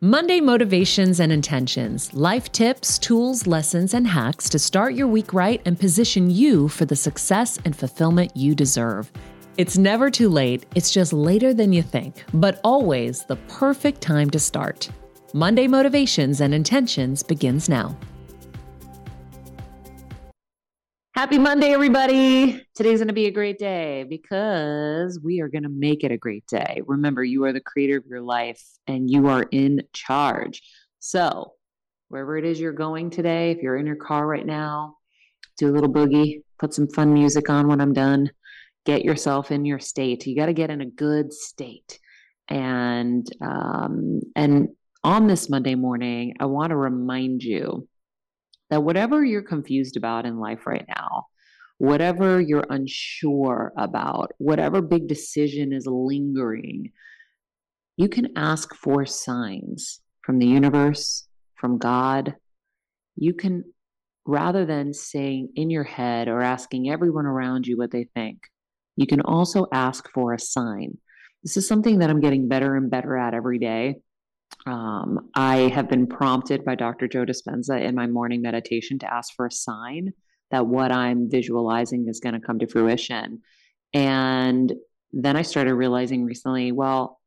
Monday motivations and intentions, life tips, tools, lessons, and hacks to start your week right and position you for the success and fulfillment you deserve. It's never too late, it's just later than you think, but always the perfect time to start. Monday motivations and intentions begins now. Happy Monday, everybody. Today's going to be a great day because we are going to make it a great day. Remember, you are the creator of your life and you are in charge. So, wherever it is you're going today, if you're in your car right now, do a little boogie, put some fun music on when I'm done, get yourself in your state. You got to get in a good state. And um, and on this Monday morning, I want to remind you that whatever you're confused about in life right now, whatever you're unsure about, whatever big decision is lingering, you can ask for signs from the universe, from God. You can, rather than saying in your head or asking everyone around you what they think, you can also ask for a sign. This is something that I'm getting better and better at every day. Um, I have been prompted by Dr. Joe Dispenza in my morning meditation to ask for a sign that what I'm visualizing is going to come to fruition. And then I started realizing recently, well,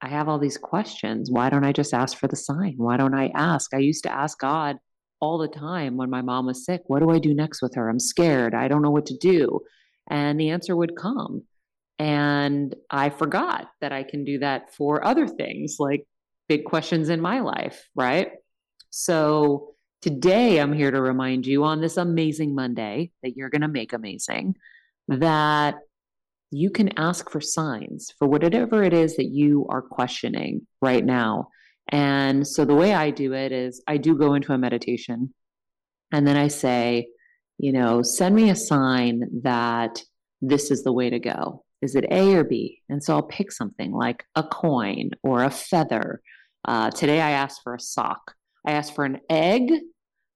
I have all these questions. Why don't I just ask for the sign? Why don't I ask? I used to ask God all the time when my mom was sick, what do I do next with her? I'm scared. I don't know what to do. And the answer would come. And I forgot that I can do that for other things like big questions in my life, right? So today I'm here to remind you on this amazing Monday that you're going to make amazing that you can ask for signs for whatever it is that you are questioning right now. And so the way I do it is I do go into a meditation and then I say, you know, send me a sign that this is the way to go. Is it A or B? And so I'll pick something like a coin or a feather uh, today I asked for a sock. I asked for an egg.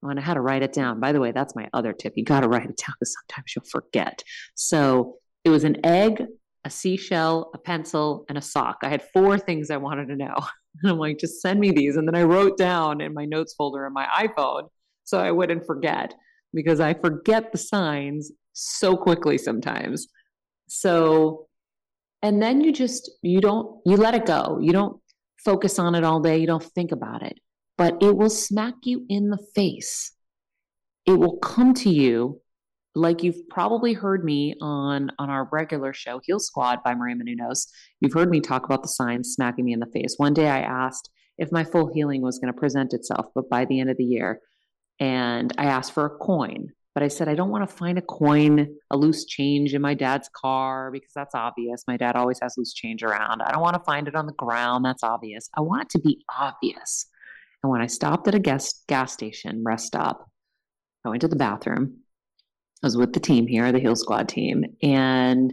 Oh, and I had to write it down. By the way, that's my other tip. You got to write it down because sometimes you'll forget. So it was an egg, a seashell, a pencil, and a sock. I had four things I wanted to know. And I'm like, just send me these. And then I wrote down in my notes folder in my iPhone so I wouldn't forget because I forget the signs so quickly sometimes. So, and then you just, you don't, you let it go. You don't focus on it all day, you don't think about it, but it will smack you in the face. It will come to you like you've probably heard me on on our regular show Heal Squad by Maria Menounos. You've heard me talk about the signs smacking me in the face. One day I asked if my full healing was going to present itself, but by the end of the year, and I asked for a coin but I said, I don't want to find a coin, a loose change in my dad's car because that's obvious. My dad always has loose change around. I don't want to find it on the ground. That's obvious. I want it to be obvious. And when I stopped at a gas, gas station, rest stop, I went to the bathroom. I was with the team here, the Heal Squad team, and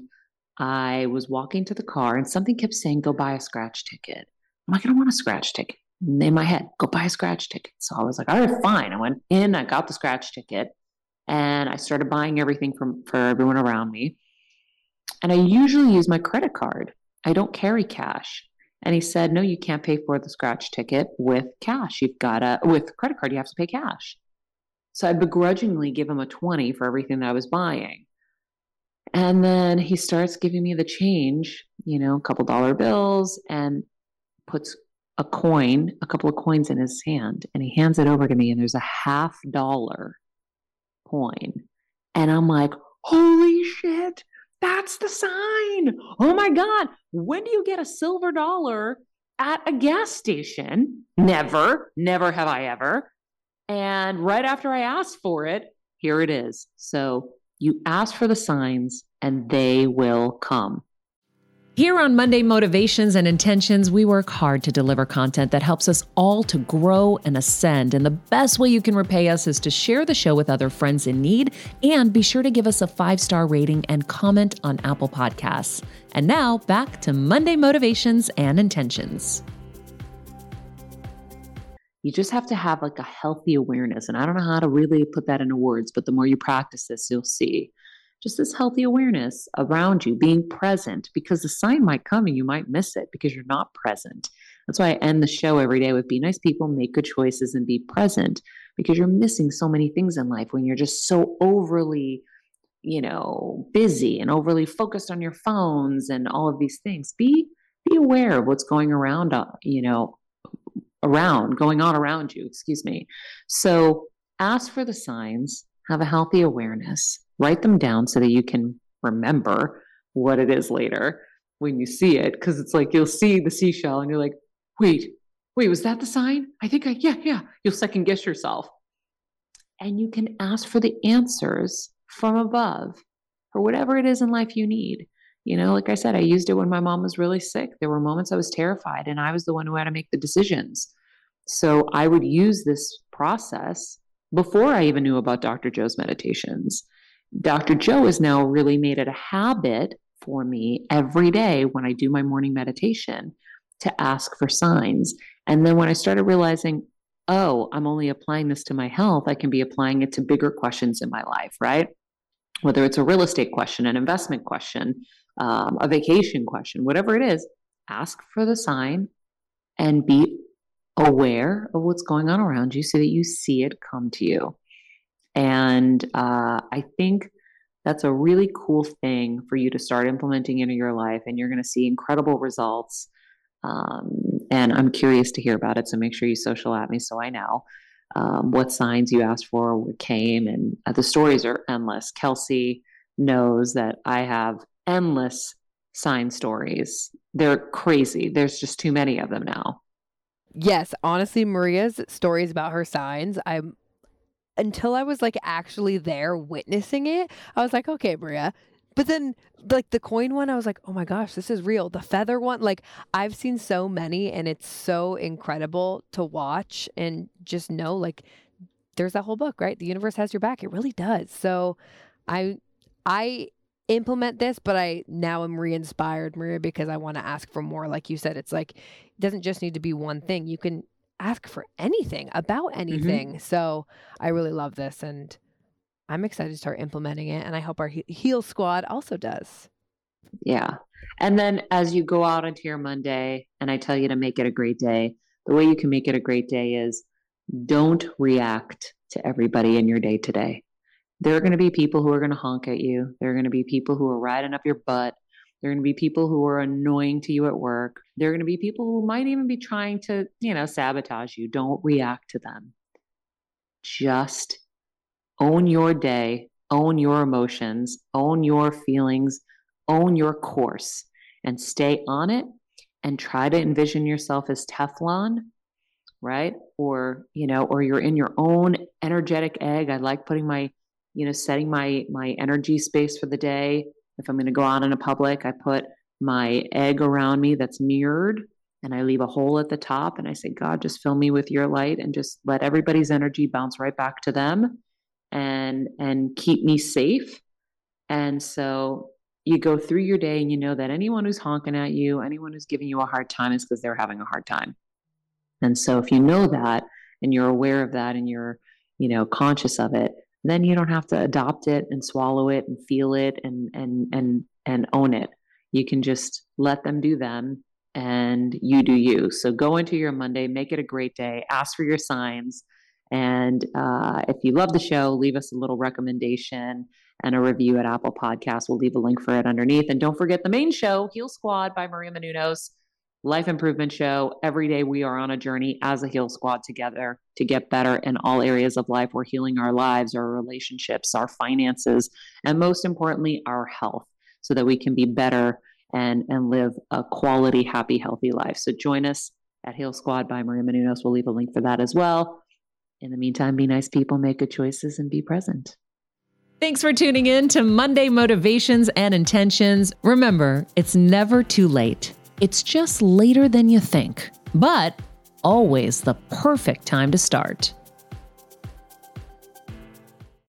I was walking to the car and something kept saying, go buy a scratch ticket. I'm like, I don't want a scratch ticket. in my head, go buy a scratch ticket. So I was like, all right, fine. I went in, I got the scratch ticket and I started buying everything from for everyone around me. And I usually use my credit card. I don't carry cash. And he said, "No, you can't pay for the scratch ticket with cash. You've got to with credit card. You have to pay cash." So I begrudgingly give him a twenty for everything that I was buying. And then he starts giving me the change, you know, a couple dollar bills, and puts a coin, a couple of coins in his hand, and he hands it over to me. And there's a half dollar coin. And I'm like, holy shit, that's the sign. Oh my God. When do you get a silver dollar at a gas station? Never, never have I ever. And right after I asked for it, here it is. So you ask for the signs and they will come. Here on Monday Motivations and Intentions, we work hard to deliver content that helps us all to grow and ascend. And the best way you can repay us is to share the show with other friends in need and be sure to give us a five star rating and comment on Apple Podcasts. And now back to Monday Motivations and Intentions. You just have to have like a healthy awareness. And I don't know how to really put that into words, but the more you practice this, you'll see just this healthy awareness around you, being present, because the sign might come and you might miss it because you're not present. That's why I end the show every day with be nice people, make good choices, and be present because you're missing so many things in life when you're just so overly, you know, busy and overly focused on your phones and all of these things. Be be aware of what's going around, uh, you know, around, going on around you, excuse me. So ask for the signs, have a healthy awareness, write them down so that you can remember what it is later when you see it. Cause it's like you'll see the seashell and you're like, wait, wait, was that the sign? I think I, yeah, yeah. You'll second guess yourself. And you can ask for the answers from above for whatever it is in life you need. You know, like I said, I used it when my mom was really sick. There were moments I was terrified and I was the one who had to make the decisions. So I would use this process before I even knew about Dr. Joe's meditations. Dr. Joe has now really made it a habit for me every day when I do my morning meditation to ask for signs. And then when I started realizing, oh, I'm only applying this to my health, I can be applying it to bigger questions in my life, right? Whether it's a real estate question, an investment question, um, a vacation question, whatever it is, ask for the sign and be aware of what's going on around you so that you see it come to you. And uh, I think that's a really cool thing for you to start implementing into your life, and you're going to see incredible results. Um, and I'm curious to hear about it. So make sure you social at me so I know um, what signs you asked for, what came. And uh, the stories are endless. Kelsey knows that I have endless sign stories. They're crazy. There's just too many of them now. Yes, honestly, Maria's stories about her signs, I'm until I was like actually there witnessing it, I was like, okay, Maria. But then, like the coin one, I was like, oh my gosh, this is real. The feather one, like I've seen so many, and it's so incredible to watch and just know, like, there's that whole book, right? The universe has your back. It really does. So, I, I implement this, but I now am re-inspired, Maria, because I want to ask for more. Like you said, it's like it doesn't just need to be one thing. You can ask for anything about mm-hmm. anything. Mm-hmm. So I really love this, and I'm excited to start implementing it. And I hope our Heal Squad also does. Yeah. And then as you go out into your Monday, and I tell you to make it a great day, the way you can make it a great day is don't react to everybody in your day today there are going to be people who are going to honk at you. There are going to be people who are riding up your butt. There are going to be people who are annoying to you at work. There are going to be people who might even be trying to, you know, sabotage you. Don't react to them. Just own your day, own your emotions, own your feelings, own your course, and stay on it and try to envision yourself as Teflon right or you know or you're in your own energetic egg i like putting my you know, setting my my energy space for the day. If I'm going to go out in a public, I put my egg around me that's mirrored and I leave a hole at the top and I say, God, just fill me with your light and just let everybody's energy bounce right back to them and and keep me safe. And so you go through your day and you know that anyone who's honking at you, anyone who's giving you a hard time is because they're having a hard time. And so if you know that and you're aware of that and you're, you know, conscious of it, then you don't have to adopt it and swallow it and feel it and and and and own it. You can just let them do them and you do you. So go into your monday make it a great day ask for your signs and uh, if you love the show leave us a little recommendation and a review at apple podcast we'll leave a link for it underneath. And don't forget the main show heal squad by maria menounos life improvement show. Every day we are on a journey as a Heal Squad together to get better in all areas of life. We're healing our lives, our relationships, our finances, and most importantly, our health so that we can be better and, and live a quality, happy, healthy life. So join us at Heal Squad by Maria Menounos. We'll leave a link for that as well. In the meantime, be nice people, make good choices, and be present. Thanks for tuning in to Monday Motivations and Intentions. Remember, it's never too late it's just later than you think, but always the perfect time to start.